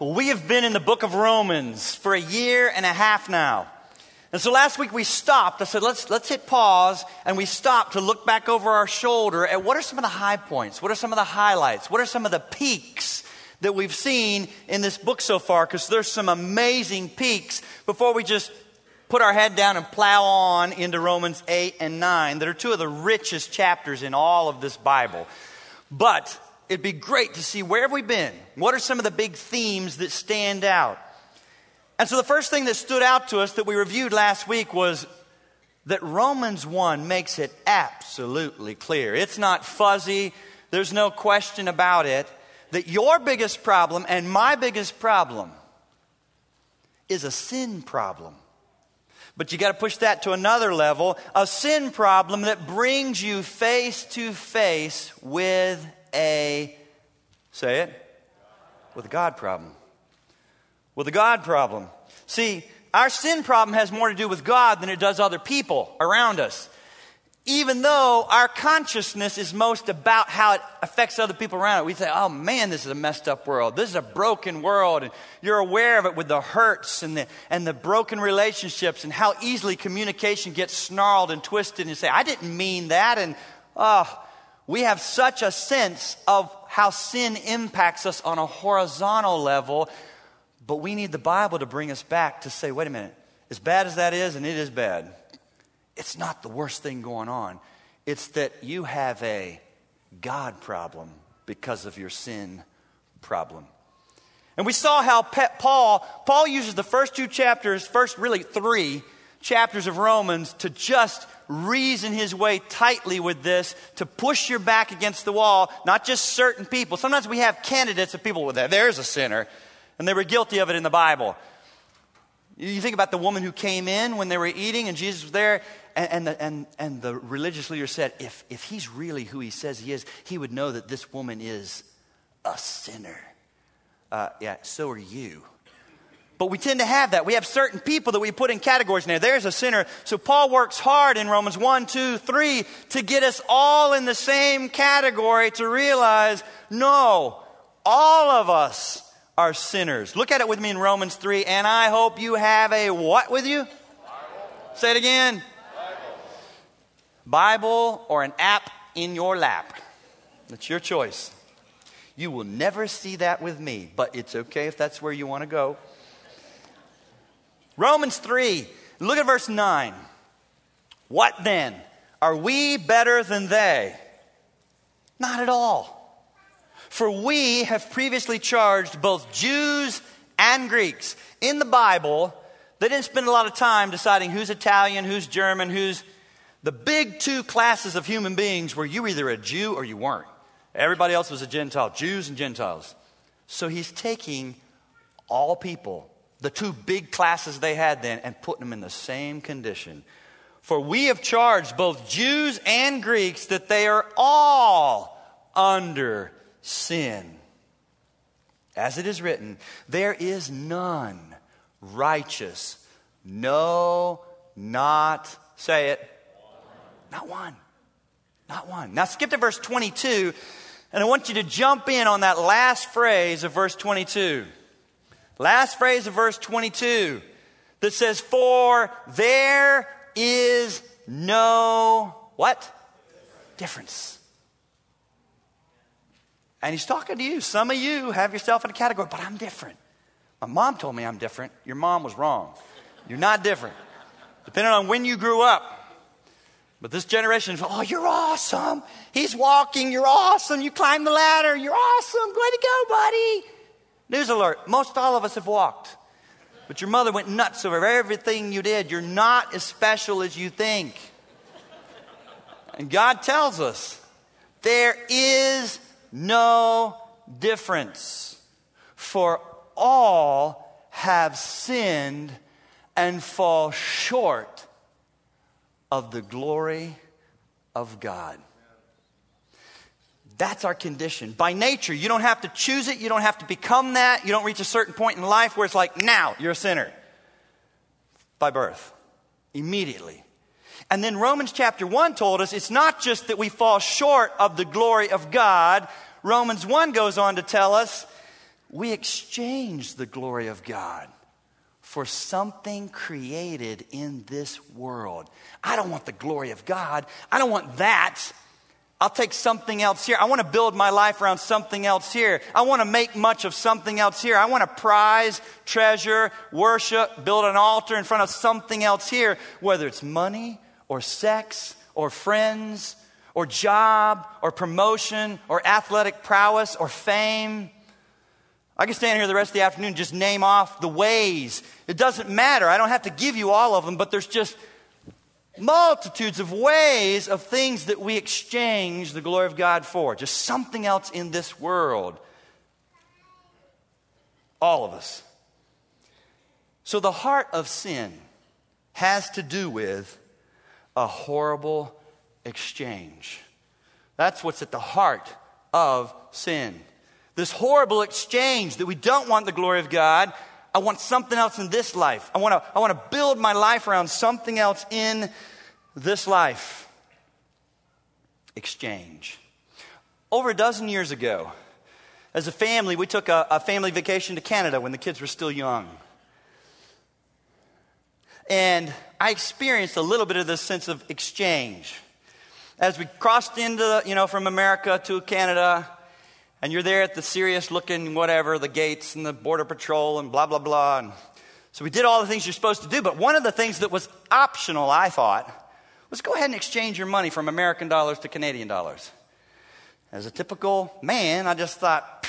We have been in the book of Romans for a year and a half now. And so last week we stopped. I said, let's, let's hit pause. And we stopped to look back over our shoulder at what are some of the high points? What are some of the highlights? What are some of the peaks that we've seen in this book so far? Because there's some amazing peaks before we just put our head down and plow on into Romans 8 and 9 that are two of the richest chapters in all of this Bible. But it'd be great to see where have we been? What are some of the big themes that stand out? And so the first thing that stood out to us that we reviewed last week was that Romans 1 makes it absolutely clear. It's not fuzzy, there's no question about it. That your biggest problem and my biggest problem is a sin problem. But you got to push that to another level a sin problem that brings you face to face with a, say it, with a God problem. With a God problem. See, our sin problem has more to do with God than it does other people around us. Even though our consciousness is most about how it affects other people around it, we say, oh man, this is a messed up world. This is a broken world. And you're aware of it with the hurts and the, and the broken relationships and how easily communication gets snarled and twisted. And you say, I didn't mean that. And oh, we have such a sense of how sin impacts us on a horizontal level, but we need the Bible to bring us back to say, wait a minute, as bad as that is, and it is bad, it's not the worst thing going on. It's that you have a God problem because of your sin problem. And we saw how Paul, Paul uses the first two chapters, first really three chapters of Romans to just reason his way tightly with this to push your back against the wall, not just certain people. Sometimes we have candidates of people with that. There's a sinner, and they were guilty of it in the Bible. You think about the woman who came in when they were eating and Jesus was there, and, and, the, and, and the religious leader said, if, if he's really who he says he is, he would know that this woman is a sinner. Uh, yeah, so are you. But we tend to have that. We have certain people that we put in categories now. There's a sinner. So Paul works hard in Romans 1, 2, 3 to get us all in the same category to realize no, all of us are sinners. Look at it with me in Romans 3. And I hope you have a what with you? Bible. Say it again. Bible. Bible or an app in your lap. That's your choice. You will never see that with me, but it's okay if that's where you want to go. Romans 3, look at verse 9. What then? Are we better than they? Not at all. For we have previously charged both Jews and Greeks. In the Bible, they didn't spend a lot of time deciding who's Italian, who's German, who's. The big two classes of human beings were you either a Jew or you weren't. Everybody else was a Gentile, Jews and Gentiles. So he's taking all people the two big classes they had then, and putting them in the same condition. For we have charged both Jews and Greeks that they are all under sin. As it is written, there is none righteous, no, not, say it, not one. Not one. Now skip to verse 22, and I want you to jump in on that last phrase of verse 22. Last phrase of verse 22 that says, For there is no what? Difference. And he's talking to you. Some of you have yourself in a category, but I'm different. My mom told me I'm different. Your mom was wrong. You're not different. Depending on when you grew up. But this generation, is, oh, you're awesome. He's walking. You're awesome. You climbed the ladder. You're awesome. Way to go, buddy. News alert most all of us have walked. But your mother went nuts over everything you did. You're not as special as you think. And God tells us there is no difference, for all have sinned and fall short of the glory of God. That's our condition. By nature, you don't have to choose it. You don't have to become that. You don't reach a certain point in life where it's like, now you're a sinner. By birth. Immediately. And then Romans chapter 1 told us it's not just that we fall short of the glory of God. Romans 1 goes on to tell us we exchange the glory of God for something created in this world. I don't want the glory of God. I don't want that. I'll take something else here. I want to build my life around something else here. I want to make much of something else here. I want to prize, treasure, worship, build an altar in front of something else here, whether it's money or sex or friends or job or promotion or athletic prowess or fame. I can stand here the rest of the afternoon and just name off the ways. It doesn't matter. I don't have to give you all of them, but there's just multitudes of ways of things that we exchange the glory of God for. Just something else in this world. All of us. So the heart of sin has to do with a horrible exchange. That's what's at the heart of sin. This horrible exchange that we don't want the glory of God. I want something else in this life. I want to, I want to build my life around something else in this life. Exchange. Over a dozen years ago, as a family, we took a, a family vacation to Canada when the kids were still young. And I experienced a little bit of this sense of exchange. As we crossed into, you know, from America to Canada, and you're there at the serious looking whatever, the gates and the border patrol and blah, blah, blah. And so we did all the things you're supposed to do. But one of the things that was optional, I thought, was go ahead and exchange your money from American dollars to Canadian dollars. As a typical man, I just thought,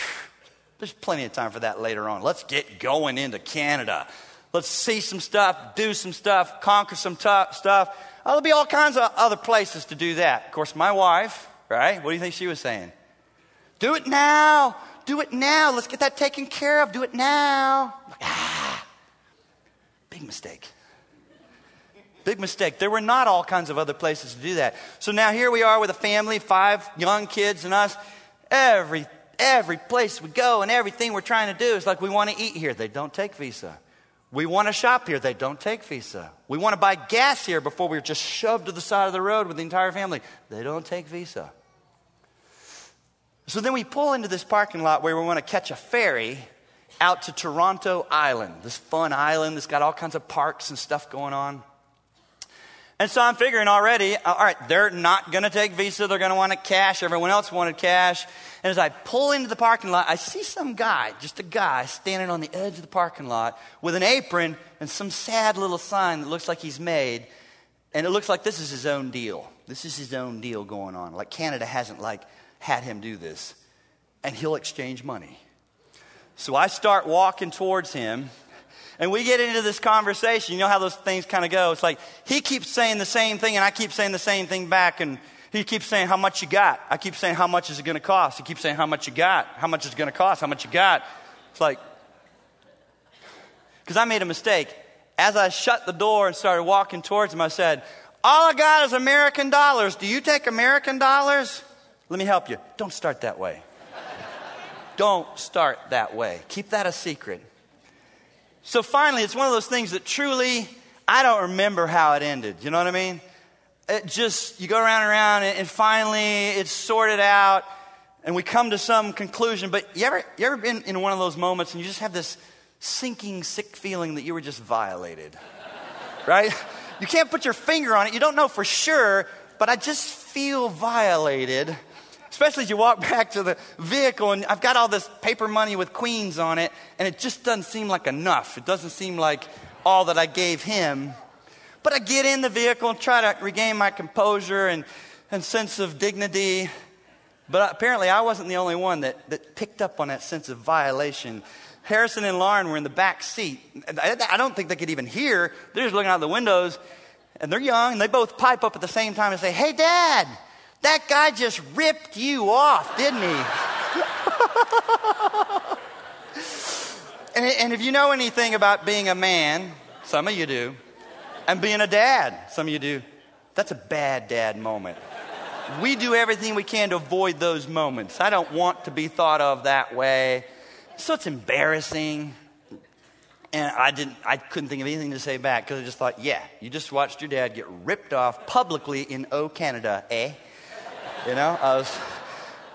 there's plenty of time for that later on. Let's get going into Canada. Let's see some stuff, do some stuff, conquer some t- stuff. Oh, there'll be all kinds of other places to do that. Of course, my wife, right? What do you think she was saying? Do it now. Do it now. Let's get that taken care of. Do it now. Ah, big mistake. Big mistake. There were not all kinds of other places to do that. So now here we are with a family, five young kids and us. Every every place we go and everything we're trying to do is like we want to eat here. They don't take Visa. We want to shop here. They don't take Visa. We want to buy gas here before we're just shoved to the side of the road with the entire family. They don't take Visa. So then we pull into this parking lot where we want to catch a ferry out to Toronto Island, this fun island that's got all kinds of parks and stuff going on. And so I'm figuring already, uh, all right, they're not going to take Visa. They're going to want to cash. Everyone else wanted cash. And as I pull into the parking lot, I see some guy, just a guy, standing on the edge of the parking lot with an apron and some sad little sign that looks like he's made. And it looks like this is his own deal. This is his own deal going on. Like Canada hasn't like had him do this. And he'll exchange money. So I start walking towards him and we get into this conversation. You know how those things kind of go. It's like he keeps saying the same thing, and I keep saying the same thing back. And he keeps saying, How much you got? I keep saying, How much is it going to cost? He keeps saying, How much you got? How much is it going to cost? How much you got? It's like, because I made a mistake. As I shut the door and started walking towards him, I said, All I got is American dollars. Do you take American dollars? Let me help you. Don't start that way. Don't start that way. Keep that a secret. So finally, it's one of those things that truly, I don't remember how it ended. You know what I mean? It just, you go around and around, and, finally it's sorted out, and we come to some conclusion. But you ever, you ever been in one of those moments and you just have this sinking, sick feeling that you were just violated? right? You can't put your finger on it. You don't know for sure, but I just feel violated especially as you walk back to the vehicle and I've got all this paper money with queens on it, and it just doesn't seem like enough. It doesn't seem like all that I gave him. But I get in the vehicle and try to regain my composure and, and sense of dignity. But apparently, I wasn't the only one that, that picked up on that sense of violation. Harrison and Lauren were in the back seat. I don't think they could even hear. They're just looking out the windows, and they're young, and they both pipe up at the same time and say, Hey, Dad, that guy just ripped you off, didn't he? and, and if you know anything about being a man, some of you do, and being a dad, some of you do, that's a bad dad moment. We do everything we can to avoid those moments. I don't want to be thought of that way. So it's embarrassing. And I didn't I couldn't think of anything to say back because I just thought, yeah, you just watched your dad get ripped off publicly in O Canada, eh? You know, I was,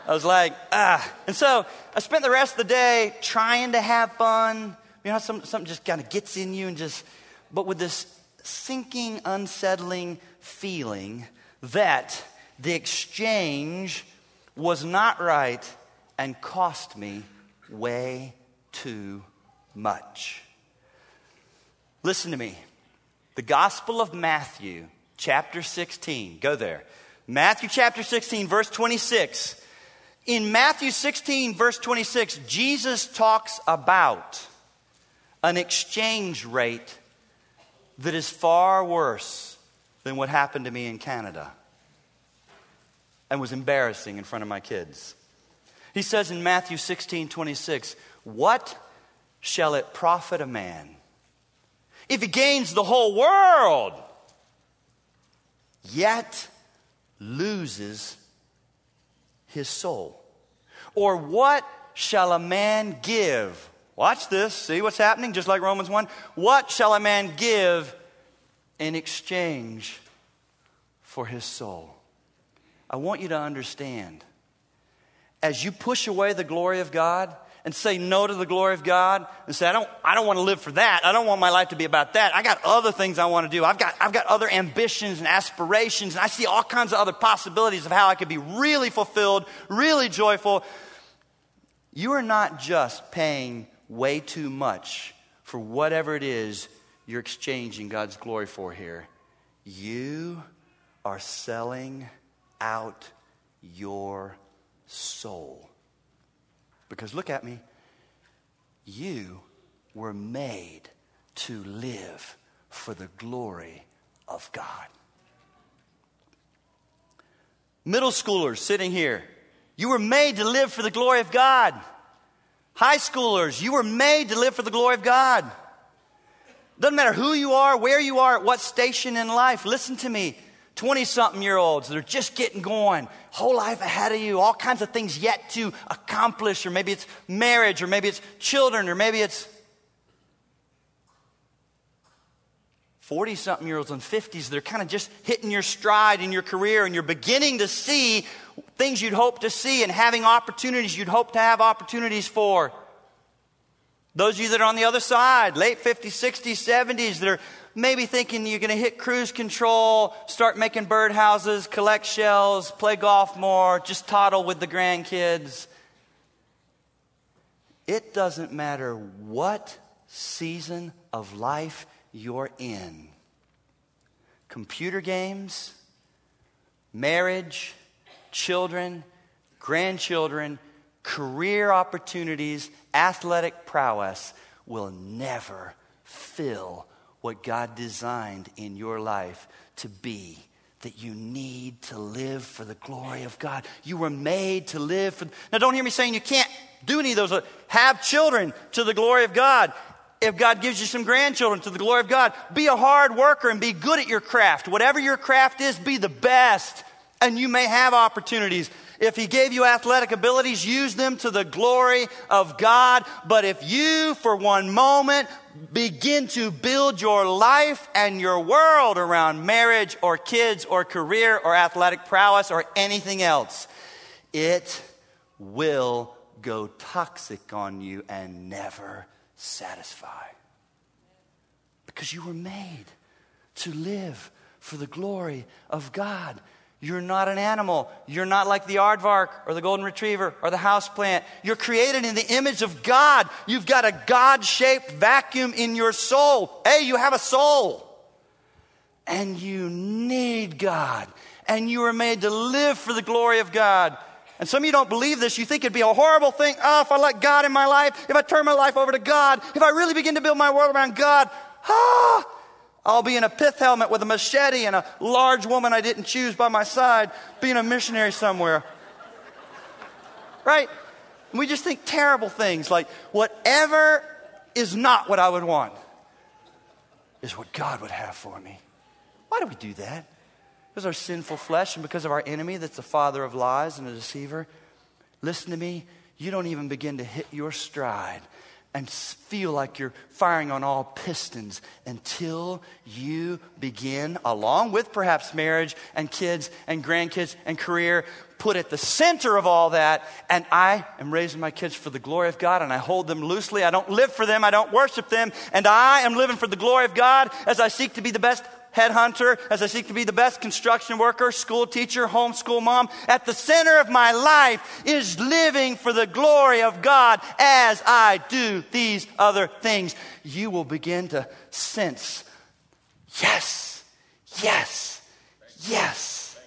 I was like, ah. And so I spent the rest of the day trying to have fun. You know, some, something just kind of gets in you and just, but with this sinking, unsettling feeling that the exchange was not right and cost me way too much. Listen to me. The Gospel of Matthew, chapter 16, go there. Matthew chapter 16, verse 26. In Matthew 16, verse 26, Jesus talks about an exchange rate that is far worse than what happened to me in Canada and was embarrassing in front of my kids. He says in Matthew 16, 26, What shall it profit a man if he gains the whole world, yet loses his soul? Or what shall a man give? Watch this. See what's happening? Just like Romans 1. What shall a man give in exchange for his soul? I want you to understand as you push away the glory of God and say no to the glory of God and say, I don't, I don't want to live for that. I don't want my life to be about that. I got other things I want to do. I've got, I've got other ambitions and aspirations, and I see all kinds of other possibilities of how I could be really fulfilled, really joyful. You are not just paying way too much for whatever it is you're exchanging God's glory for here. You are selling out your soul. Because look at me. You were made to live for the glory of God. Middle schoolers sitting here, you were made to live for the glory of God. High schoolers, you were made to live for the glory of God. Doesn't matter who you are, where you are, at what station in life. Listen to me. 20 something year olds that are just getting going, whole life ahead of you, all kinds of things yet to accomplish, or maybe it's marriage, or maybe it's children, or maybe it's 40 something year olds and 50s, they're kind of just hitting your stride in your career and you're beginning to see things you'd hope to see and having opportunities you'd hope to have opportunities for. Those of you that are on the other side, late 50s, 60s, 70s, that are maybe thinking you're going to hit cruise control, start making birdhouses, collect shells, play golf more, just toddle with the grandkids. It doesn't matter what season of life you're in computer games, marriage, children, grandchildren, career opportunities, athletic prowess will never fill what God designed in your life to be that you need to live for the glory of God. You were made to live for. Now, don't hear me saying you can't do any of those. Uh, have children to the glory of God if God gives you some grandchildren to the glory of God. Be a hard worker and be good at your craft. Whatever your craft is, be the best. And you may have opportunities. If He gave you athletic abilities, use them to the glory of God. But if you, for one moment, begin to build your life and your world around marriage or kids or career or athletic prowess or anything else, it will go toxic on you and never satisfy. Because you were made to live for the glory of God. You're not an animal. You're not like the aardvark or the golden retriever or the houseplant. You're created in the image of God. You've got a God shaped vacuum in your soul. Hey, you have a soul. And you need God. And you were made to live for the glory of God. And some of you don't believe this. You think it'd be a horrible thing. Oh, if I let God in my life, if I turn my life over to God, if I really begin to build my world around God, ah, I'll be in a pith helmet with a machete and a large woman I didn't choose by my side, being a missionary somewhere. Right? And we just think terrible things like whatever is not what I would want is what God would have for me. Why do we do that? because our sinful flesh and because of our enemy that's the father of lies and a deceiver. Listen to me, you don't even begin to hit your stride and feel like you're firing on all pistons until you begin, along with perhaps marriage and kids and grandkids and career, put at the center of all that. And I am raising my kids for the glory of God and I hold them loosely. I don't live for them, I don't worship them. And I am living for the glory of God as I seek to be the best headhunter, as I seek to be the best construction worker, school teacher, homeschool mom. At the center of my life is living for the glory of God as I do these other things. You will begin to sense, yes, yes, yes,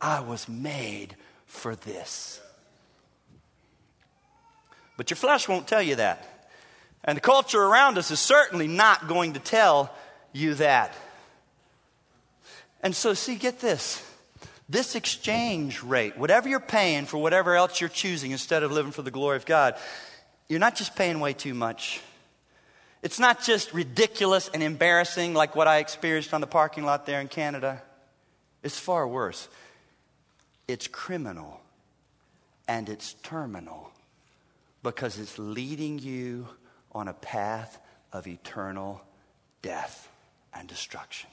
I was made for this. But your flesh won't tell you that. And the culture around us is certainly not going to tell you that. And so, see, get this. This exchange rate, whatever you're paying for whatever else you're choosing instead of living for the glory of God, you're not just paying way too much. It's not just ridiculous and embarrassing like what I experienced on the parking lot there in Canada. It's far worse. It's criminal and it's terminal because it's leading you on a path of eternal death and destruction.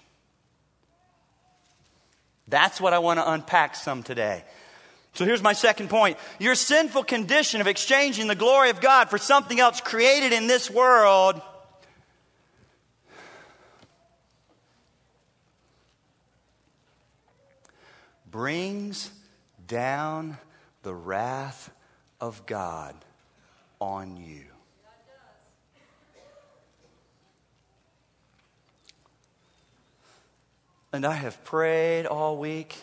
That's what I want to unpack some today. So here's my second point. Your sinful condition of exchanging the glory of God for something else created in this world brings down the wrath of God on you. And I have prayed all week.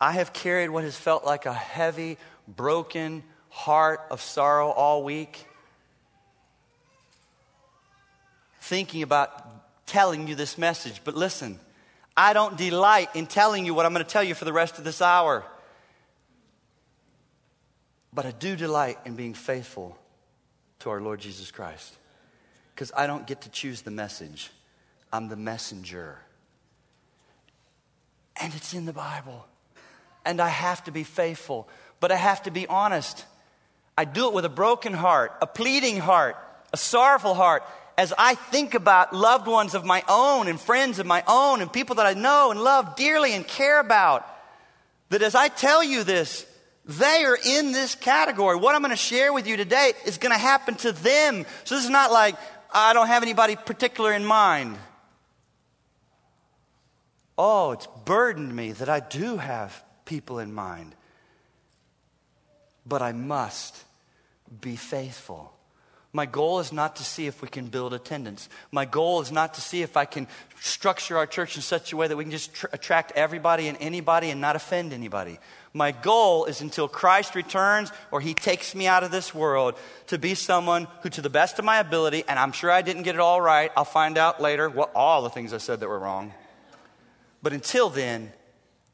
I have carried what has felt like a heavy, broken heart of sorrow all week. Thinking about telling you this message. But listen, I don't delight in telling you what I'm going to tell you for the rest of this hour. But I do delight in being faithful to our Lord Jesus Christ. Because I don't get to choose the message, I'm the messenger. And it's in the Bible. And I have to be faithful, but I have to be honest. I do it with a broken heart, a pleading heart, a sorrowful heart, as I think about loved ones of my own and friends of my own and people that I know and love dearly and care about. That as I tell you this, they are in this category. What I'm going to share with you today is going to happen to them. So this is not like I don't have anybody particular in mind. Oh, it's burdened me that I do have people in mind. But I must be faithful. My goal is not to see if we can build attendance. My goal is not to see if I can structure our church in such a way that we can just tr- attract everybody and anybody and not offend anybody. My goal is until Christ returns or he takes me out of this world to be someone who, to the best of my ability, and I'm sure I didn't get it all right, I'll find out later what all the things I said that were wrong. But until then,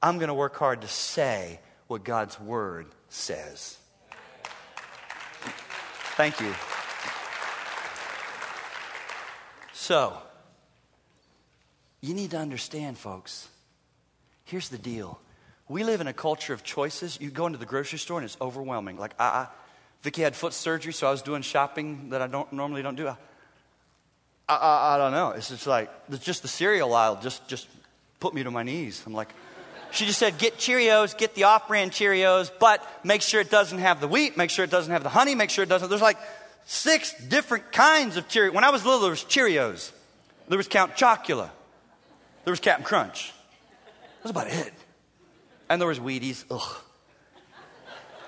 I'm going to work hard to say what God's word says. Thank you. So, you need to understand, folks. Here's the deal. We live in a culture of choices. You go into the grocery store and it's overwhelming. Like, I, I Vicky had foot surgery, so I was doing shopping that I don't normally don't do. I, I, I don't know. It's just like it's just the cereal aisle just just put me to my knees. I'm like, she just said, get Cheerios, get the off brand Cheerios, but make sure it doesn't have the wheat, make sure it doesn't have the honey, make sure it doesn't. There's like six different kinds of Cheerios. When I was little, there was Cheerios, there was Count Chocula, there was Captain Crunch. That's about it. And there was Wheaties. Ugh.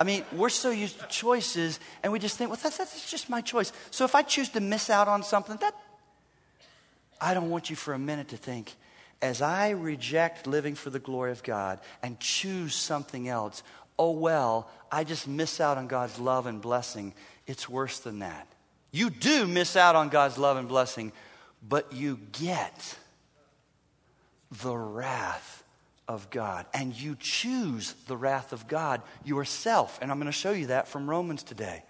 I mean, we're so used to choices, and we just think, well, that's, that's just my choice. So if I choose to miss out on something, that I don't want you for a minute to think, as I reject living for the glory of God and choose something else, oh well, I just miss out on God's love and blessing. It's worse than that. You do miss out on God's love and blessing, but you get the wrath of God. And you choose the wrath of God yourself. And I'm going to show you that from Romans today.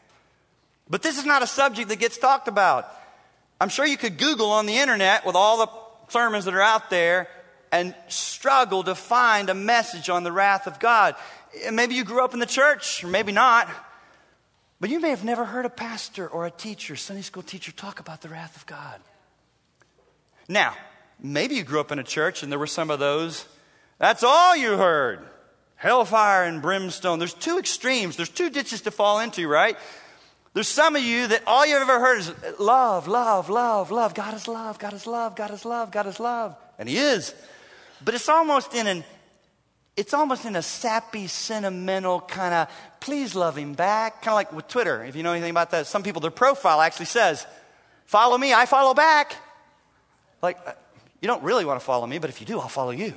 But this is not a subject that gets talked about. I'm sure you could Google on the internet with all the sermons that are out there and struggle to find a message on the wrath of God. Maybe you grew up in the church, or maybe not. But you may have never heard a pastor or a teacher, Sunday school teacher, talk about the wrath of God. Now, maybe you grew up in a church and there were some of those. That's all you heard hellfire and brimstone. There's two extremes, there's two ditches to fall into, right? There's some of you that all you've ever heard is love, love, love, love. God is love, God is love, God is love, God is love. And He is. But it's almost in an it's almost in a sappy, sentimental kind of, please love him back. Kind of like with Twitter, if you know anything about that. Some people, their profile actually says, follow me, I follow back. Like, uh, you don't really want to follow me, but if you do, I'll follow you.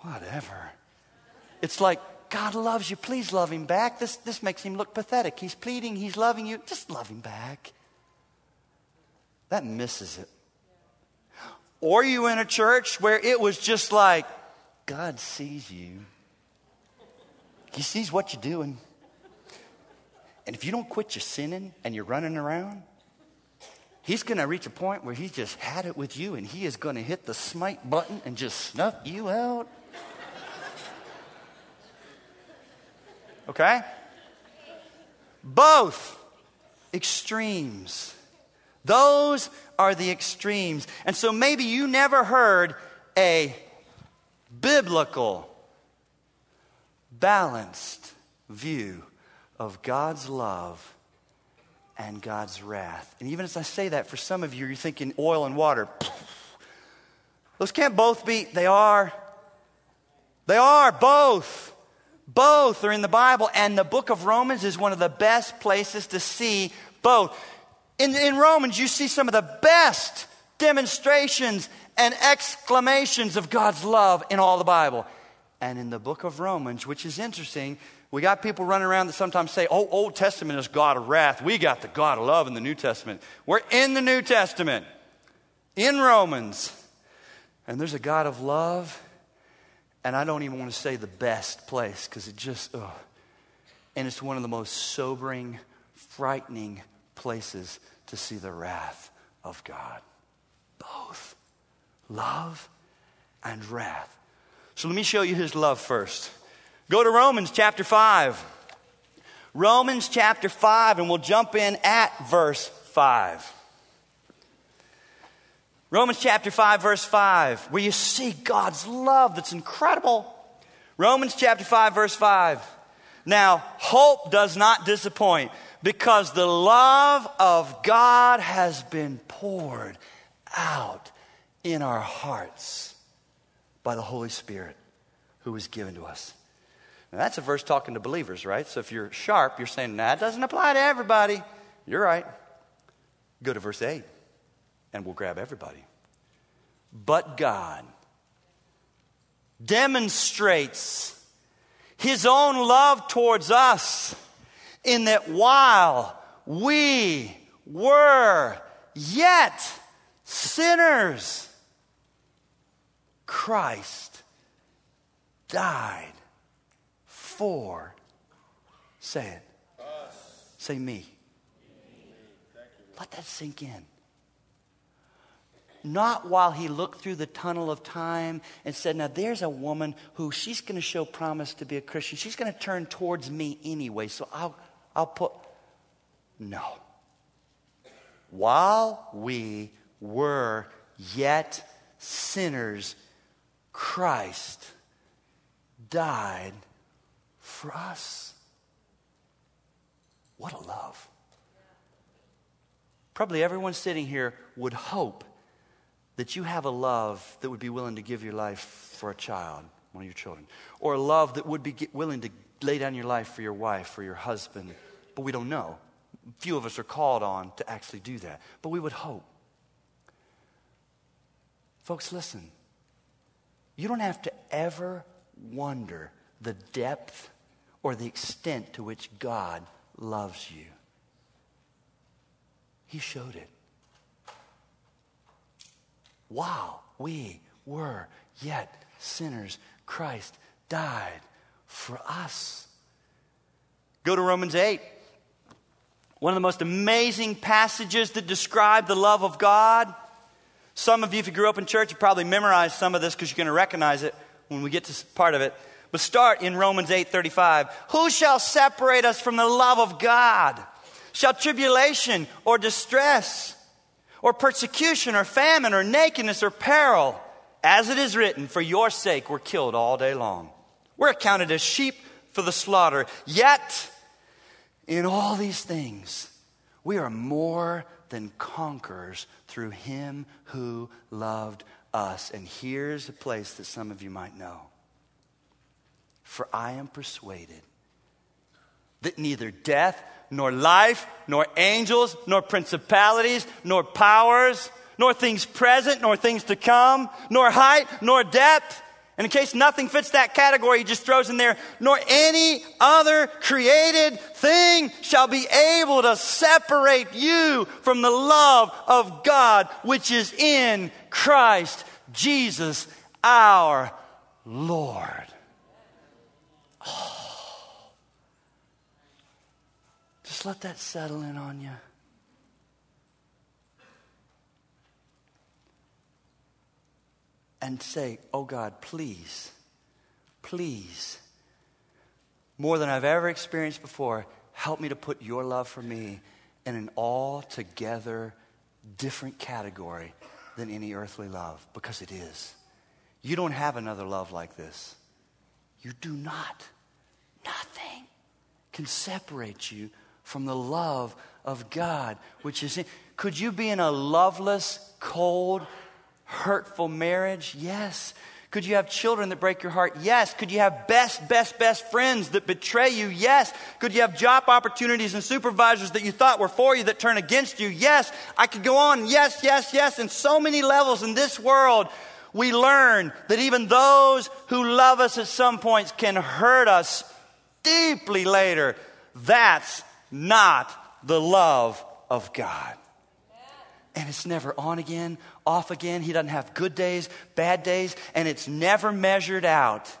Whatever. It's like, God loves you, please love him back. This, this makes him look pathetic. He's pleading, he's loving you, just love him back. That misses it. Or you in a church where it was just like, God sees you. He sees what you're doing. And if you don't quit your sinning and you're running around, He's going to reach a point where He's just had it with you and He is going to hit the smite button and just snuff you out. Okay? Both extremes. Those are the extremes. And so maybe you never heard a biblical, balanced view of God's love and God's wrath. And even as I say that, for some of you, you're thinking oil and water. Those can't both be, they are. They are both. Both are in the Bible, and the book of Romans is one of the best places to see both. In, in Romans, you see some of the best demonstrations and exclamations of God's love in all the Bible. And in the book of Romans, which is interesting, we got people running around that sometimes say, oh, Old Testament is God of wrath. We got the God of love in the New Testament. We're in the New Testament, in Romans. And there's a God of love, and I don't even want to say the best place because it just, oh. And it's one of the most sobering, frightening places to see the wrath of God. Both love and wrath. So let me show you his love first. Go to Romans chapter 5. Romans chapter 5, and we'll jump in at verse 5. Romans chapter 5, verse 5, where you see God's love that's incredible. Romans chapter 5, verse 5. Now, hope does not disappoint because the love of God has been poured out in our hearts by the Holy Spirit who was given to us. Now, that's a verse talking to believers, right? So if you're sharp, you're saying, that doesn't apply to everybody. You're right. Go to verse 8, and we'll grab everybody. But God demonstrates his own love towards us in that while we were yet sinners, Christ died for, say it, Us. say me. me. Let that sink in. Not while he looked through the tunnel of time and said, Now there's a woman who she's going to show promise to be a Christian. She's going to turn towards me anyway, so I'll, I'll put. No. While we were yet sinners, Christ died for us. What a love. Probably everyone sitting here would hope that you have a love that would be willing to give your life for a child, one of your children, or a love that would be willing to lay down your life for your wife or your husband. But we don't know. Few of us are called on to actually do that. But we would hope. Folks, listen. You don't have to ever wonder the depth or the extent to which God loves you. He showed it. While we were yet sinners, Christ died for us. Go to Romans 8. One of the most amazing passages that describe the love of God. Some of you, if you grew up in church, you probably memorized some of this because you're going to recognize it when we get to part of it. But start in Romans 8:35. Who shall separate us from the love of God? Shall tribulation or distress or persecution or famine or nakedness or peril, as it is written, for your sake we're killed all day long. We're accounted as sheep for the slaughter. Yet in all these things we are more than conquerors through him who loved us. And here's a place that some of you might know. For I am persuaded that neither death, nor life, nor angels, nor principalities, nor powers, nor things present, nor things to come, nor height, nor depth. And in case nothing fits that category, he just throws in there, nor any other created thing shall be able to separate you from the love of God which is in Christ Jesus our Lord. Oh. Just let that settle in on you. And say, Oh God, please, please, more than I've ever experienced before, help me to put your love for me in an altogether different category than any earthly love, because it is. You don't have another love like this. You do not. Nothing can separate you from the love of God, which is in. Could you be in a loveless, cold, hurtful marriage? Yes. Could you have children that break your heart? Yes. Could you have best, best, best friends that betray you? Yes. Could you have job opportunities and supervisors that you thought were for you that turn against you? Yes. I could go on. Yes, yes, yes. In so many levels in this world, we learn that even those who love us at some points can hurt us deeply later. That's not the love of God. And it's never on again, off again. He doesn't have good days, bad days, and it's never measured out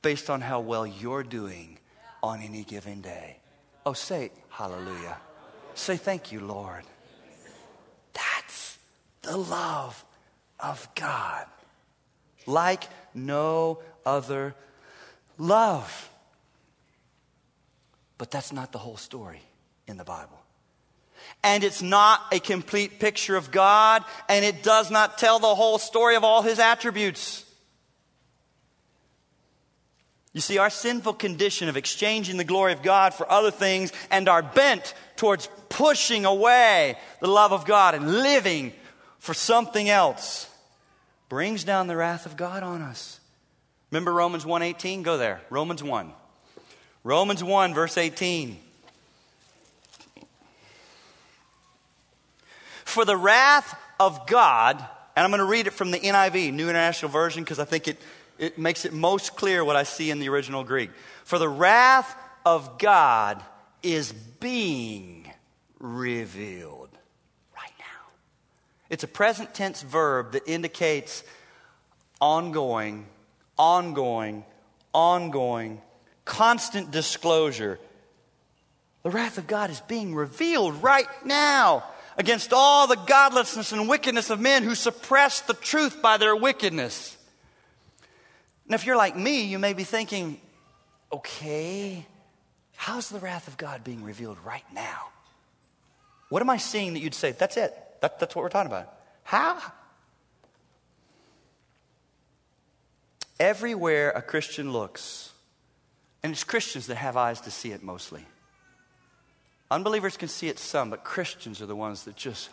based on how well you're doing on any given day. Oh, say hallelujah. Say thank you, Lord. That's the love of God like no other love. But that's not the whole story in the Bible. And it's not a complete picture of God, and it does not tell the whole story of all his attributes. You see, our sinful condition of exchanging the glory of God for other things and our bent towards pushing away the love of God and living for something else brings down the wrath of God on us. Remember Romans 1:18? Go there. Romans 1. Romans 1 verse 18. For the wrath of God, and I'm going to read it from the NIV, New International Version, because I think it, it makes it most clear what I see in the original Greek. For the wrath of God is being revealed. Right now. It's a present tense verb that indicates ongoing, ongoing, ongoing, constant disclosure. The wrath of God is being revealed right now against all the godlessness and wickedness of men who suppress the truth by their wickedness. Now, if you're like me, you may be thinking, okay, how's the wrath of God being revealed right now? What am I seeing that you'd say, that's it? That, that's what we're talking about. How? Everywhere a Christian looks, and it's Christians that have eyes to see it mostly. Unbelievers can see it some, but Christians are the ones that just,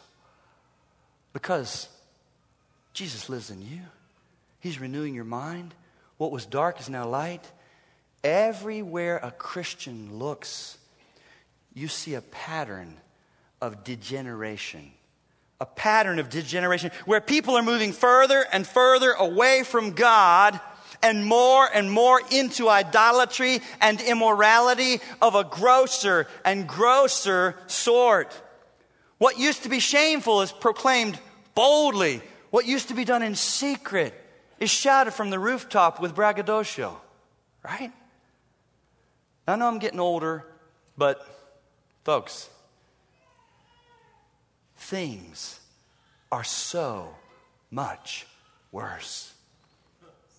because Jesus lives in you, He's renewing your mind. What was dark is now light. Everywhere a Christian looks, you see a pattern of degeneration a pattern of degeneration where people are moving further and further away from God and more and more into idolatry and immorality of a grosser and grosser sort. What used to be shameful is proclaimed boldly. What used to be done in secret is shouted from the rooftop with braggadocio, right? I know I'm getting older, but folks, things are so much worse.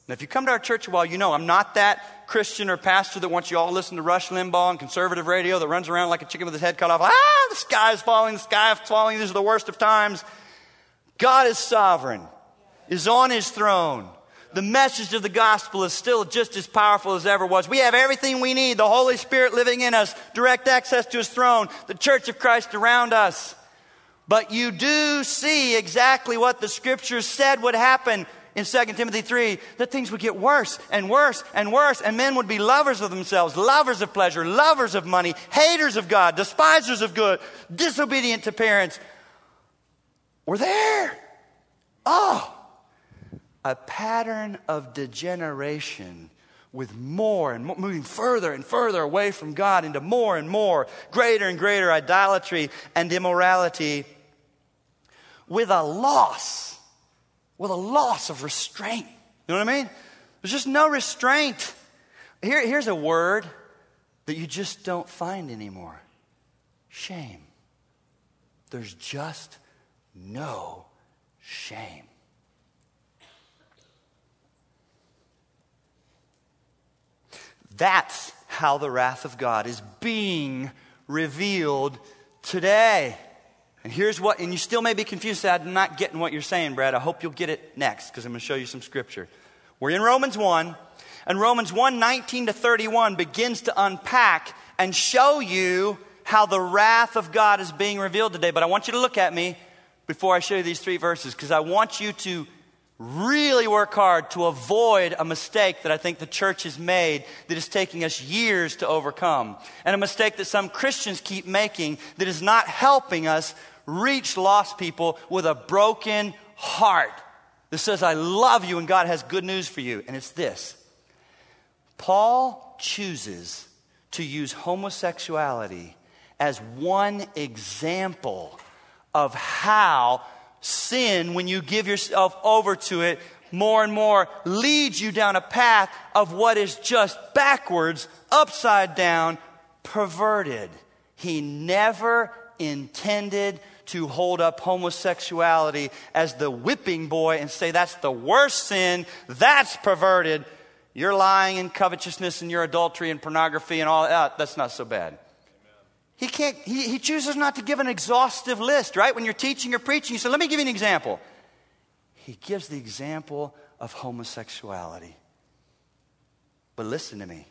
Now, if you come to our church a while, you know I'm not that Christian or pastor that wants you all to listen to Rush Limbaugh and conservative radio that runs around like a chicken with his head cut off. Ah, the sky is falling, the sky is falling, these are the worst of times. God is sovereign, is on his throne. The message of the gospel is still just as powerful as ever was. We have everything we need the Holy Spirit living in us, direct access to his throne, the church of Christ around us. But you do see exactly what the scriptures said would happen in 2 Timothy 3 that things would get worse and worse and worse, and men would be lovers of themselves, lovers of pleasure, lovers of money, haters of God, despisers of good, disobedient to parents. We're there. Oh, a pattern of degeneration with more and more, moving further and further away from God into more and more, greater and greater idolatry and immorality, with a loss with a loss of restraint. You know what I mean? There's just no restraint. Here, here's a word that you just don't find anymore shame. There's just no shame. That's how the wrath of God is being revealed today. And here's what, and you still may be confused. I'm not getting what you're saying, Brad. I hope you'll get it next because I'm going to show you some scripture. We're in Romans 1, and Romans 1 19 to 31 begins to unpack and show you how the wrath of God is being revealed today. But I want you to look at me before I show you these three verses because I want you to really work hard to avoid a mistake that I think the church has made that is taking us years to overcome. And a mistake that some Christians keep making that is not helping us reach lost people with a broken heart that says, I love you and God has good news for you. And it's this Paul chooses to use homosexuality as one example of how sin, when you give yourself over to it more and more, leads you down a path of what is just backwards, upside down, perverted. He never intended to hold up homosexuality as the whipping boy and say that's the worst sin, that's perverted. You're lying and covetousness and your adultery and pornography and all that. That's not so bad. He can't, he, he chooses not to give an exhaustive list, right? When you're teaching or preaching, you say, let me give you an example. He gives the example of homosexuality. But listen to me.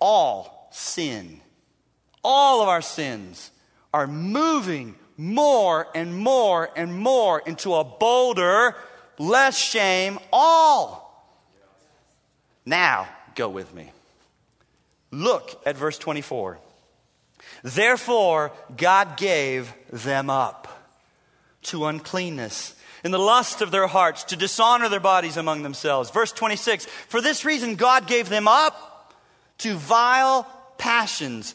All sin, all of our sins are moving more and more and more into a bolder, less shame, all. Now, go with me. Look at verse 24. Therefore, God gave them up to uncleanness in the lust of their hearts to dishonor their bodies among themselves. Verse 26 For this reason, God gave them up to vile passions.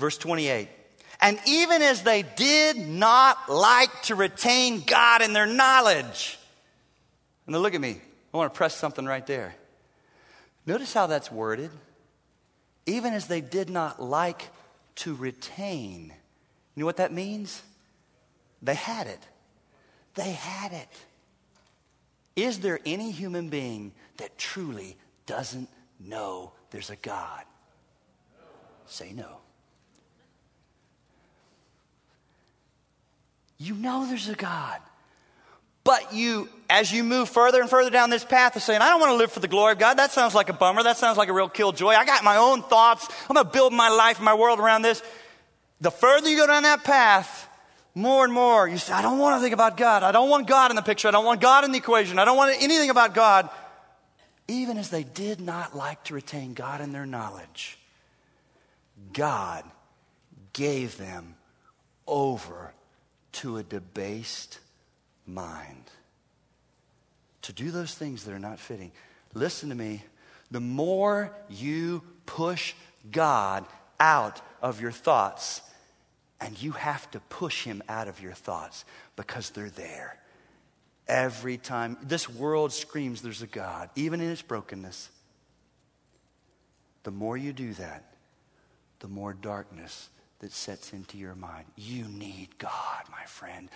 Verse 28 and even as they did not like to retain God in their knowledge. And look at me. I want to press something right there. Notice how that's worded. Even as they did not like to retain. You know what that means? They had it. They had it. Is there any human being that truly doesn't know there's a God? Say no. You know there's a God. But you, as you move further and further down this path of saying, I don't want to live for the glory of God, that sounds like a bummer. That sounds like a real killjoy. I got my own thoughts. I'm going to build my life and my world around this. The further you go down that path, more and more you say, I don't want to think about God. I don't want God in the picture. I don't want God in the equation. I don't want anything about God. Even as they did not like to retain God in their knowledge, God gave them over to a debased mind. To do those things that are not fitting. Listen to me. The more you push God out of your thoughts, and you have to push him out of your thoughts because they're there. Every time this world screams there's a God, even in its brokenness. The more you do that, the more darkness that sets into your mind. You need God, my friend.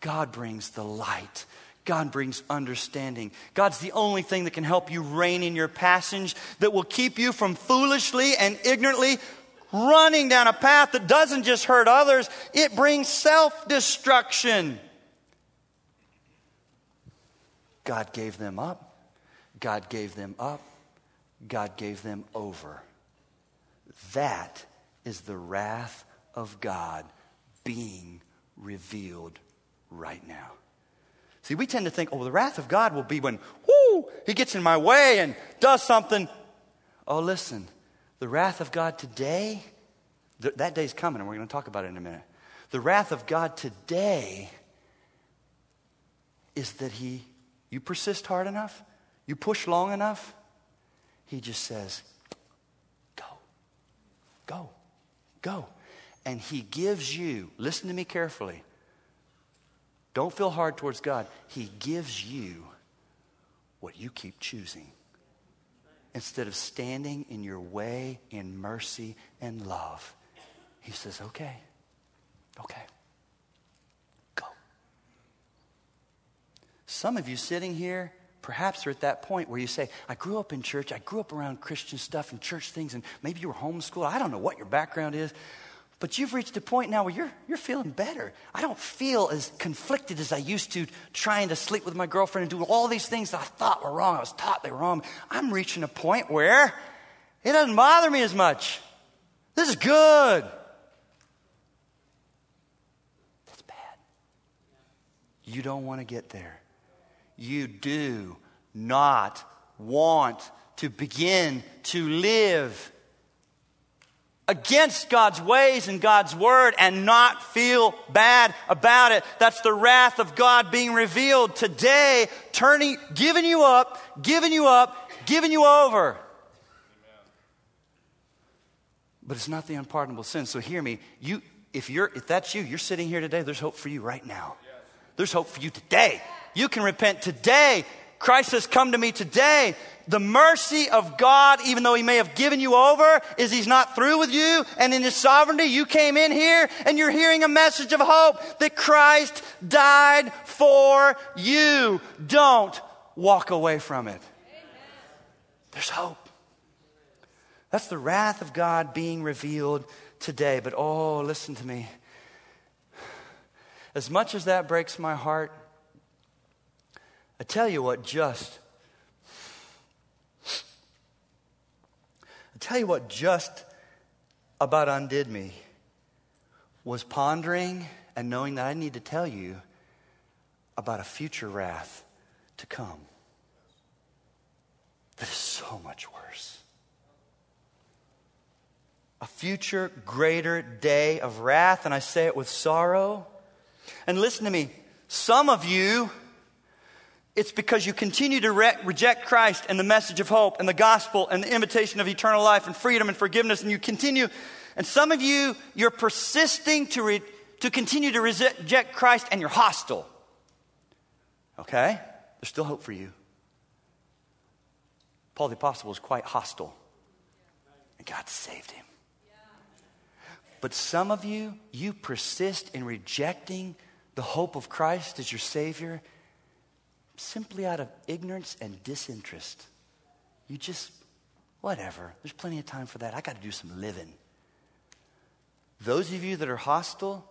God brings the light. God brings understanding. God's the only thing that can help you rein in your passage, that will keep you from foolishly and ignorantly running down a path that doesn't just hurt others, it brings self destruction. God gave them up. God gave them up. God gave them over. That is the wrath of God being revealed right now. See, we tend to think, oh, the wrath of God will be when, whoo, he gets in my way and does something. Oh, listen, the wrath of God today, th- that day's coming, and we're going to talk about it in a minute. The wrath of God today is that he, you persist hard enough, you push long enough, he just says, go, go, go. And he gives you, listen to me carefully, don't feel hard towards God. He gives you what you keep choosing. Instead of standing in your way in mercy and love, He says, okay, okay, go. Some of you sitting here, perhaps are at that point where you say, I grew up in church, I grew up around Christian stuff and church things, and maybe you were homeschooled. I don't know what your background is, but you've reached a point now where you're, you're feeling better. I don't feel as conflicted as I used to trying to sleep with my girlfriend and do all these things that I thought were wrong. I was taught they were wrong. I'm reaching a point where it doesn't bother me as much. This is good. That's bad. You don't want to get there. You do not want to begin to live against God's ways and God's word and not feel bad about it. That's the wrath of God being revealed today, turning, giving you up, giving you up, giving you over. But it's not the unpardonable sin. So hear me. You, if you're, if that's you, you're sitting here today. There's hope for you right now. There's hope for you today. You can repent today. Christ has come to me today the mercy of God, even though He may have given you over, is He's not through with you. And in His sovereignty, you came in here and you're hearing a message of hope that Christ died for you. Don't walk away from it. There's hope. That's the wrath of God being revealed today. But oh, listen to me. As much as that breaks my heart, I tell you what just tell you what just about undid me was pondering and knowing that I need to tell you about a future wrath to come that is so much worse. A future greater day of wrath, and I say it with sorrow. And listen to me, some of you it's because you continue to re- reject Christ and the message of hope and the gospel and the invitation of eternal life and freedom and forgiveness, and you continue. And some of you, you're persisting to, re- to continue to reject Christ and you're hostile. Okay? There's still hope for you. Paul the Apostle was quite hostile, and God saved him. But some of you, you persist in rejecting the hope of Christ as your Savior simply out of ignorance and disinterest. You just, whatever, there's plenty of time for that. I got to do some living. Those of you that are hostile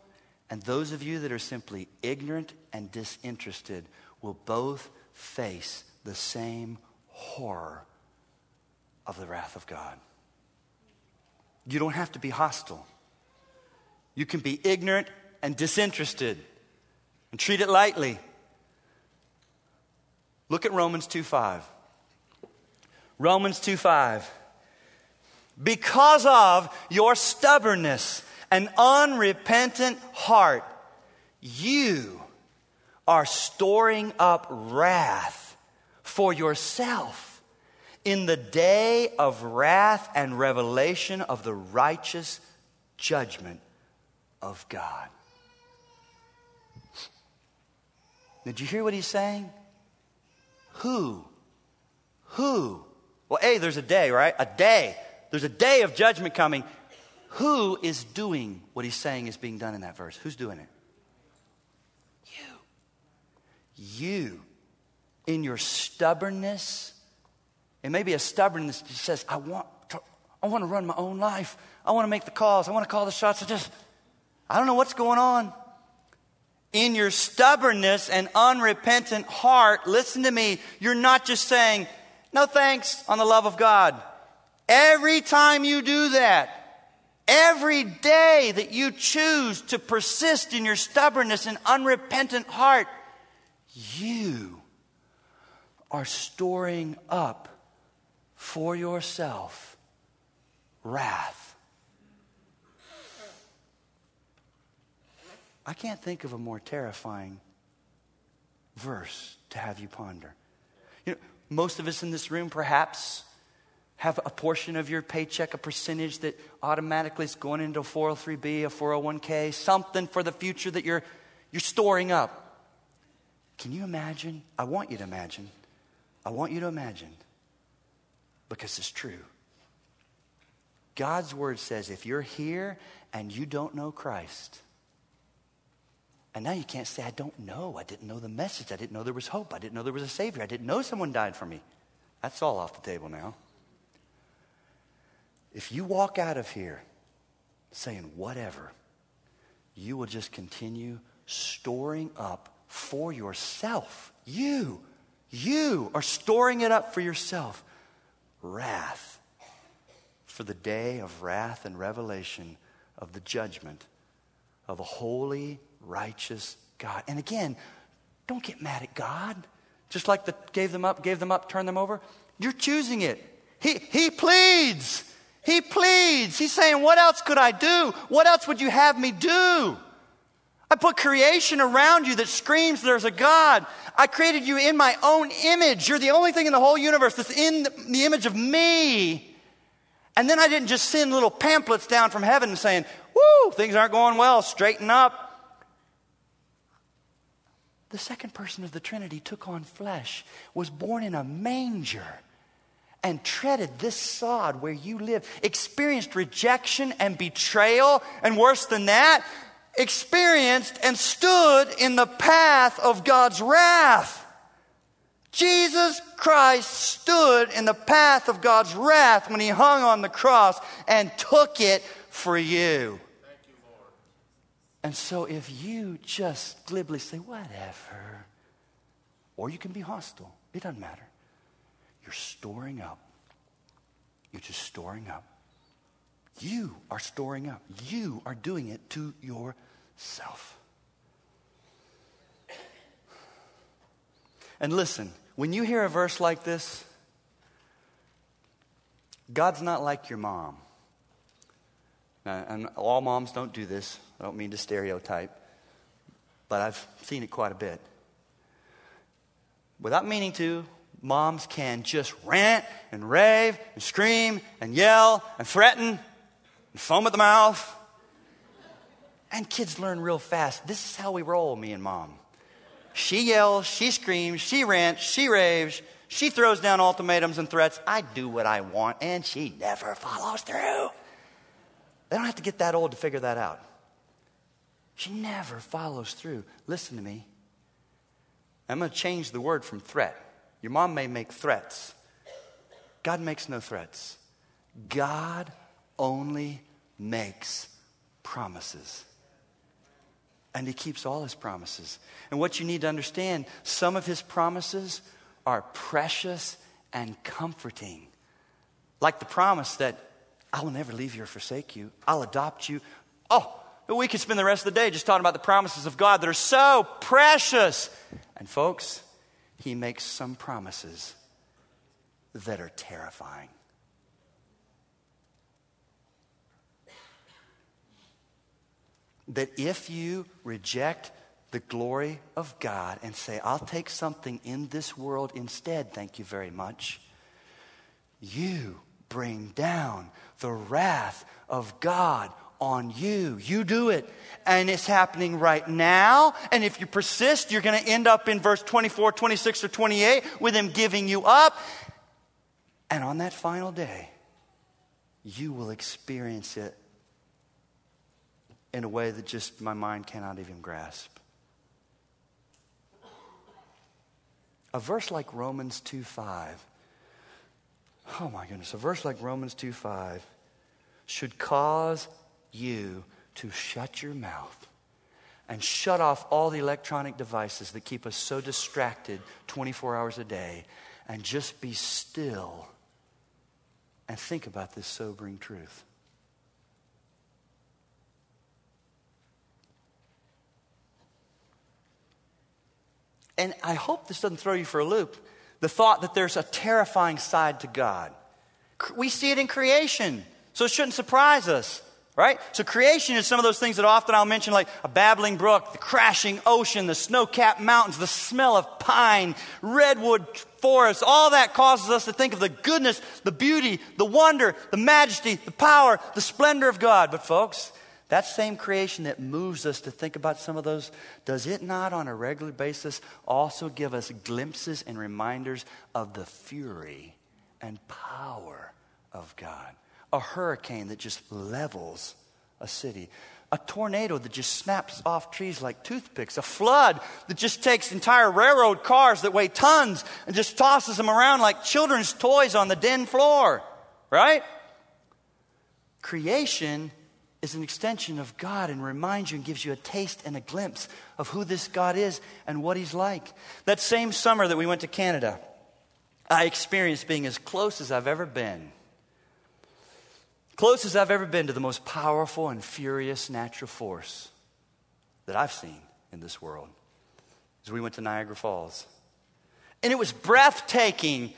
and those of you that are simply ignorant and disinterested will both face the same horror of the wrath of God. You don't have to be hostile. You can be ignorant and disinterested and treat it lightly. Look at Romans 2 5. Romans 2 5. Because of your stubbornness and unrepentant heart, you are storing up wrath for yourself in the day of wrath and revelation of the righteous judgment of God. Did you hear what he's saying? Who? Who? Well, A, there's a day, right? A day. There's a day of judgment coming. Who is doing what he's saying is being done in that verse? Who's doing it? You. you, in your stubbornness, it may be a stubbornness that says, I want to, I want to run my own life. I want to make the calls. I want to call the shots. I just, I don't know what's going on. In your stubbornness and unrepentant heart, listen to me, you're not just saying, no thanks on the love of God. Every time you do that, Every day that you choose to persist in your stubbornness and unrepentant heart, you are storing up for yourself wrath. I can't think of a more terrifying verse to have you ponder. You know, most of us in this room, perhaps, have a portion of your paycheck, a percentage that automatically is going into a 403b, a 401k, something for the future that you're, you're storing up. Can you imagine? I want you to imagine. I want you to imagine because it's true. God's word says if you're here and you don't know Christ, and now you can't say, I don't know. I didn't know the message. I didn't know there was hope. I didn't know there was a Savior. I didn't know someone died for me. That's all off the table now. If you walk out of here saying whatever, you will just continue storing up for yourself. You, you are storing it up for yourself. Wrath for the day of wrath and revelation of the judgment of a holy, righteous God. And again, don't get mad at God. Just like the gave them up, gave them up, turn them over. You're choosing it. He, he pleads. He pleads. He's saying, What else could I do? What else would you have me do? I put creation around you that screams there's a God. I created you in my own image. You're the only thing in the whole universe that's in the image of me. And then I didn't just send little pamphlets down from heaven saying, Woo, things aren't going well, straighten up. The second person of the Trinity took on flesh, was born in a manger and treaded this sod where you live, experienced rejection and betrayal, and worse than that, experienced and stood in the path of God's wrath. Jesus Christ stood in the path of God's wrath when he hung on the cross and took it for you. And so if you just glibly say, whatever, or you can be hostile, it doesn't matter. You're storing up. You're just storing up. You are storing up. You are doing it to yourself. And listen, when you hear a verse like this, God's not like your mom. Now, and all moms don't do this. I don't mean to stereotype, but I've seen it quite a bit. Without meaning to, moms can just rant and rave and scream and yell and threaten and foam at the mouth. And kids learn real fast. This is how we roll, me and mom. She yells, she screams, she rants, she raves, she throws down ultimatums and threats. I do what I want, and she never follows through. They don't have to get that old to figure that out. She never follows through. Listen to me. I'm going to change the word from threat your mom may make threats. God makes no threats. God only makes promises. And he keeps all his promises. And what you need to understand, some of his promises are precious and comforting. Like the promise that I will never leave you or forsake you. I'll adopt you. Oh, we could spend the rest of the day just talking about the promises of God that are so precious. And folks, he makes some promises that are terrifying. That if you reject the glory of God and say, I'll take something in this world instead, thank you very much, you bring down the wrath of God on you. You do it. And it's happening right now. And if you persist, you're going to end up in verse 24, 26, or 28 with Him giving you up. And on that final day, you will experience it in a way that just my mind cannot even grasp. A verse like Romans 2 5. Oh my goodness, a verse like Romans 2 5 should cause you to shut your mouth and shut off all the electronic devices that keep us so distracted 24 hours a day and just be still and think about this sobering truth. And I hope this doesn't throw you for a loop. The thought that there's a terrifying side to God. We see it in creation, so it shouldn't surprise us, right? So, creation is some of those things that often I'll mention, like a babbling brook, the crashing ocean, the snow capped mountains, the smell of pine, redwood forests. All that causes us to think of the goodness, the beauty, the wonder, the majesty, the power, the splendor of God. But, folks, that same creation that moves us to think about some of those, does it not on a regular basis also give us glimpses and reminders of the fury and power of God? A hurricane that just levels a city, a tornado that just snaps off trees like toothpicks, a flood that just takes entire railroad cars that weigh tons and just tosses them around like children's toys on the den floor, right? Creation is an extension of God and reminds you and gives you a taste and a glimpse of who this God is and what He's like. That same summer that we went to Canada, I experienced being as close as I've ever been. Close as I've ever been to the most powerful and furious natural force that I've seen in this world. As we went to Niagara Falls. And it was breathtaking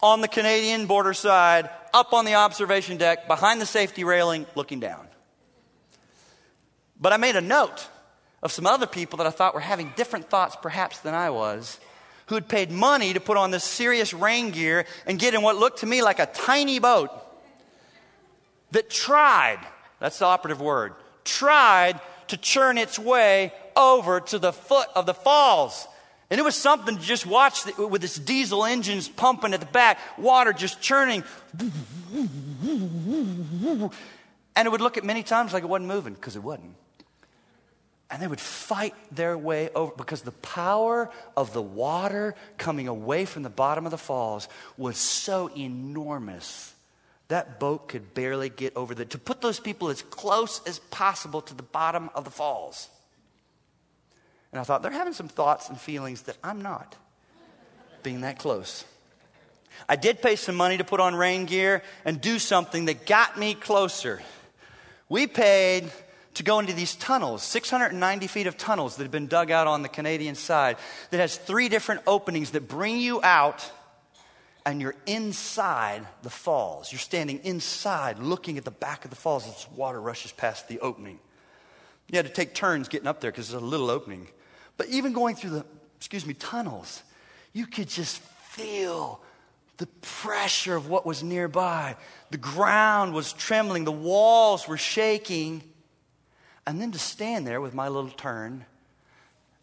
on the Canadian border side, up on the observation deck, behind the safety railing, looking down. But I made a note of some other people that I thought were having different thoughts perhaps than I was, who had paid money to put on this serious rain gear and get in what looked to me like a tiny boat that tried, that's the operative word, tried to churn its way over to the foot of the falls. And it was something to just watch with its diesel engines pumping at the back, water just churning. And it would look at many times like it wasn't moving because it wasn't. And they would fight their way over because the power of the water coming away from the bottom of the falls was so enormous. That boat could barely get over the to put those people as close as possible to the bottom of the falls. And I thought they're having some thoughts and feelings that I'm not being that close. I did pay some money to put on rain gear and do something that got me closer. We paid to go into these tunnels, 690 feet of tunnels that have been dug out on the Canadian side, that has three different openings that bring you out and you're inside the falls. You're standing inside looking at the back of the falls as water rushes past the opening. You had to take turns getting up there because there's a little opening. But even going through the, excuse me, tunnels, you could just feel the pressure of what was nearby. The ground was trembling, the walls were shaking. And then to stand there with my little turn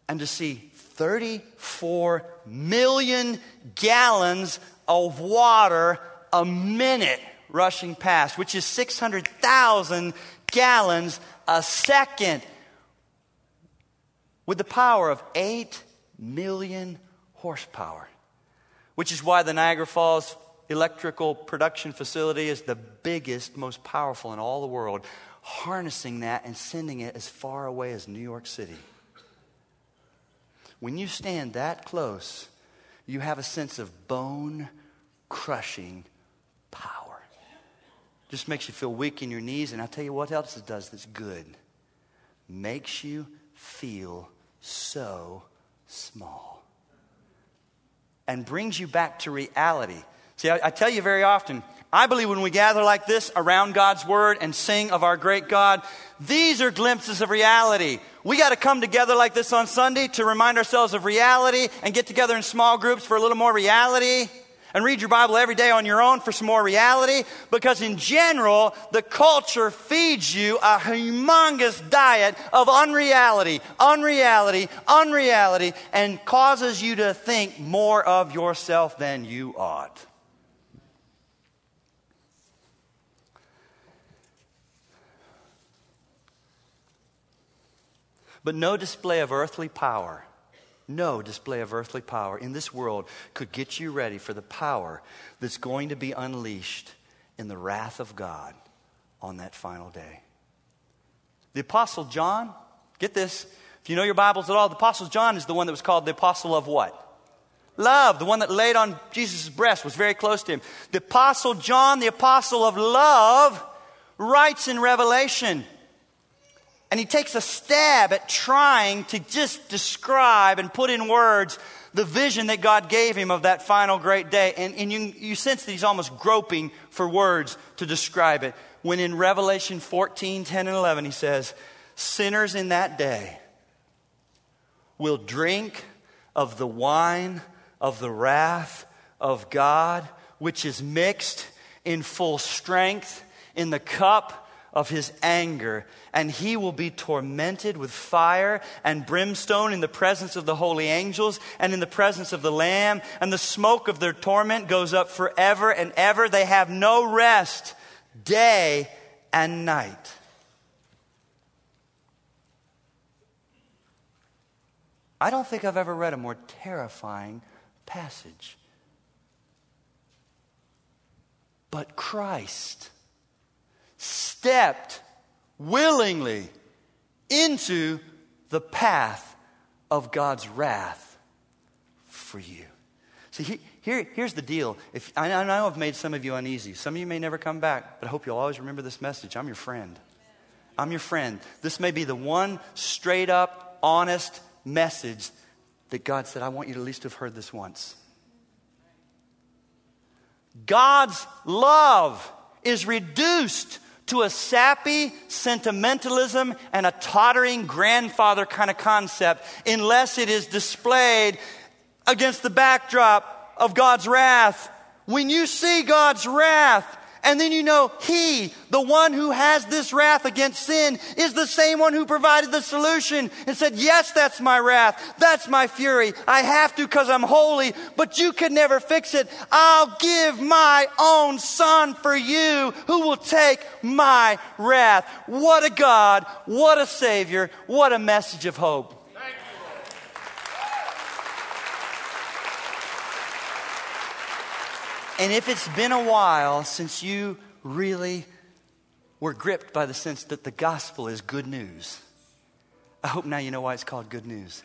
and to see 34 million gallons of water a minute rushing past, which is 600,000 gallons a second, with the power of 8 million horsepower, which is why the Niagara Falls electrical production facility is the biggest, most powerful in all the world harnessing that and sending it as far away as New York City. When you stand that close, you have a sense of bone crushing power. Just makes you feel weak in your knees, and I'll tell you what else it does that's good. Makes you feel so small. And brings you back to reality. See, I, I tell you very often, I believe when we gather like this around God's word and sing of our great God, these are glimpses of reality. We got to come together like this on Sunday to remind ourselves of reality and get together in small groups for a little more reality and read your Bible every day on your own for some more reality because in general, the culture feeds you a humongous diet of unreality, unreality, unreality, and causes you to think more of yourself than you ought. But no display of earthly power no display of earthly power in this world could get you ready for the power that's going to be unleashed in the wrath of God on that final day. The Apostle John, get this, if you know your Bibles at all, the Apostle John is the one that was called the Apostle of what? Love, the one that laid on Jesus' breast, was very close to him. The Apostle John, the Apostle of love, writes in Revelation and he takes a stab at trying to just describe and put in words the vision that God gave him of that final great day. And, and you, you sense that he's almost groping for words to describe it. When in Revelation 14, 10, and 11, he says, Sinners in that day will drink of the wine of the wrath of God, which is mixed in full strength in the cup of his anger, and he will be tormented with fire and brimstone in the presence of the holy angels and in the presence of the Lamb, and the smoke of their torment goes up forever and ever. They have no rest day and night. I don't think I've ever read a more terrifying passage. But Christ stepped willingly into the path of God's wrath for you. See, here, here's the deal. If, I, I know I've made some of you uneasy. Some of you may never come back, but I hope you'll always remember this message. I'm your friend. I'm your friend. This may be the one straight up, honest message that God said, I want you to at least have heard this once. God's love is reduced to a sappy sentimentalism and a tottering grandfather kind of concept unless it is displayed against the backdrop of God's wrath. When you see God's wrath, and then you know He, the one who has this wrath against sin, is the same one who provided the solution and said, Yes, that's my wrath. That's my fury. I have to because I'm holy, but you can never fix it. I'll give my own son for you who will take my wrath. What a God. What a Savior. What a message of hope. And if it's been a while since you really were gripped by the sense that the gospel is good news, I hope now you know why it's called good news.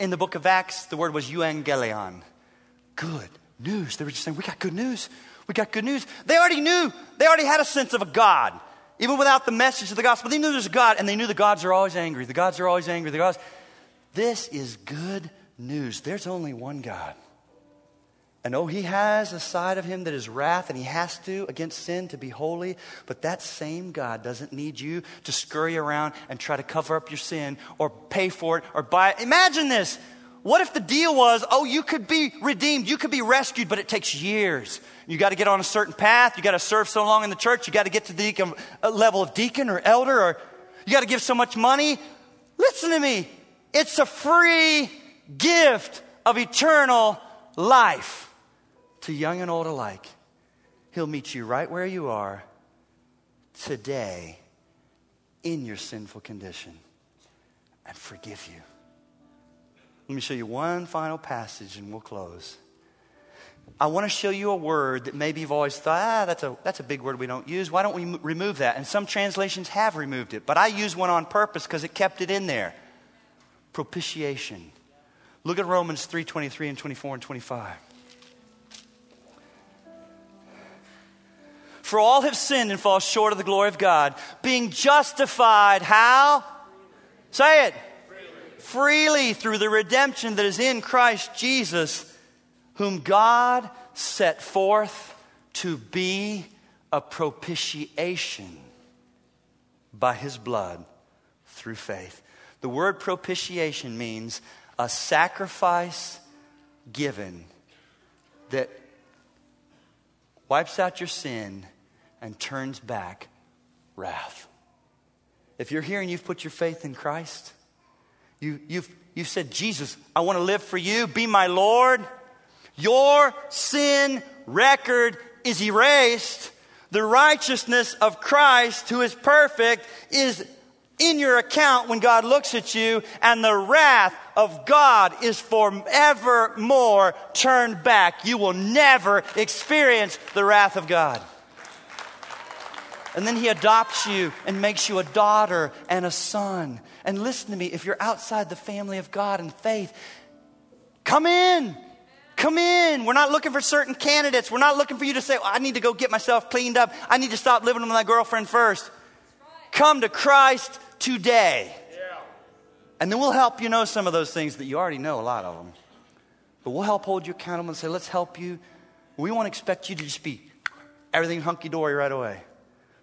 In the book of Acts, the word was euangelion. Good news. They were just saying, We got good news. We got good news. They already knew, they already had a sense of a God. Even without the message of the gospel, they knew there's a God, and they knew the gods are always angry. The gods are always angry. The gods. This is good news. There's only one God. And oh, he has a side of him that is wrath, and he has to against sin to be holy. But that same God doesn't need you to scurry around and try to cover up your sin or pay for it or buy it. Imagine this. What if the deal was, oh, you could be redeemed, you could be rescued, but it takes years. You got to get on a certain path, you got to serve so long in the church, you got to get to the deacon, uh, level of deacon or elder, or you got to give so much money. Listen to me. It's a free gift of eternal life to young and old alike. He'll meet you right where you are today in your sinful condition and forgive you. Let me show you one final passage and we'll close. I want to show you a word that maybe you've always thought, ah, that's a, that's a big word we don't use. Why don't we m- remove that? And some translations have removed it, but I use one on purpose because it kept it in there. Propitiation. Look at Romans 3 23 and 24 and 25. For all have sinned and fall short of the glory of God, being justified how? Say it. Freely. Freely through the redemption that is in Christ Jesus, whom God set forth to be a propitiation by his blood through faith. The word propitiation means a sacrifice given that wipes out your sin and turns back wrath. If you're here and you've put your faith in Christ, you, you've, you've said, Jesus, I want to live for you, be my Lord. Your sin record is erased. The righteousness of Christ, who is perfect, is in your account when God looks at you, and the wrath of God is forevermore turned back. You will never experience the wrath of God. And then he adopts you and makes you a daughter and a son. And listen to me, if you're outside the family of God and faith, come in. Come in. We're not looking for certain candidates. We're not looking for you to say, oh, I need to go get myself cleaned up. I need to stop living with my girlfriend first. Come to Christ today. And then we'll help you know some of those things that you already know, a lot of them. But we'll help hold you accountable and say, let's help you. We won't expect you to just be everything hunky dory right away.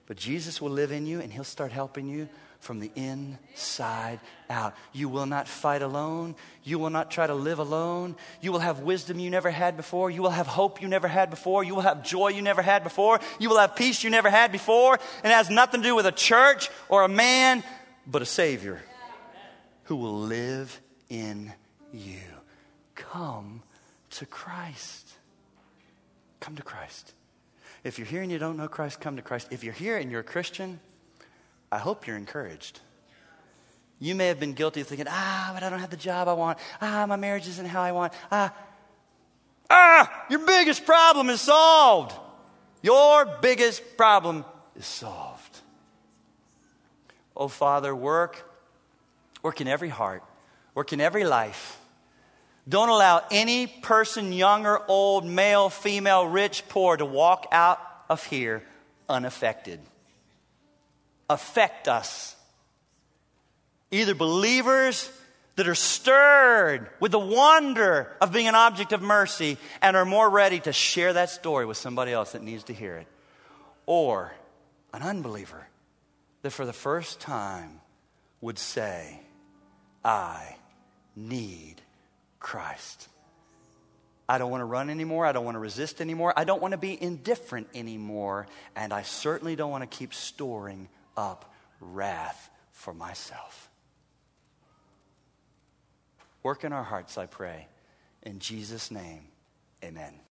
But Jesus will live in you and he'll start helping you from the inside out. You will not fight alone. You will not try to live alone. You will have wisdom you never had before. You will have hope you never had before. You will have joy you never had before. You will have peace you never had before. And it has nothing to do with a church or a man, but a Savior who will live in you. Come to Christ. Come to Christ. If you're here and you don't know Christ, come to Christ. If you're here and you're a Christian, I hope you're encouraged. You may have been guilty of thinking, ah, but I don't have the job I want. Ah, my marriage isn't how I want. Ah, ah, your biggest problem is solved. Your biggest problem is solved. Oh, Father, work, work in every heart, work in every life. Don't allow any person, young or old, male, female, rich, poor, to walk out of here unaffected. Affect us. Either believers that are stirred with the wonder of being an object of mercy and are more ready to share that story with somebody else that needs to hear it, or an unbeliever that for the first time would say, I need Christ. I don't want to run anymore. I don't want to resist anymore. I don't want to be indifferent anymore. And I certainly don't want to keep storing up wrath for myself. Work in our hearts, I pray. In Jesus' name, amen.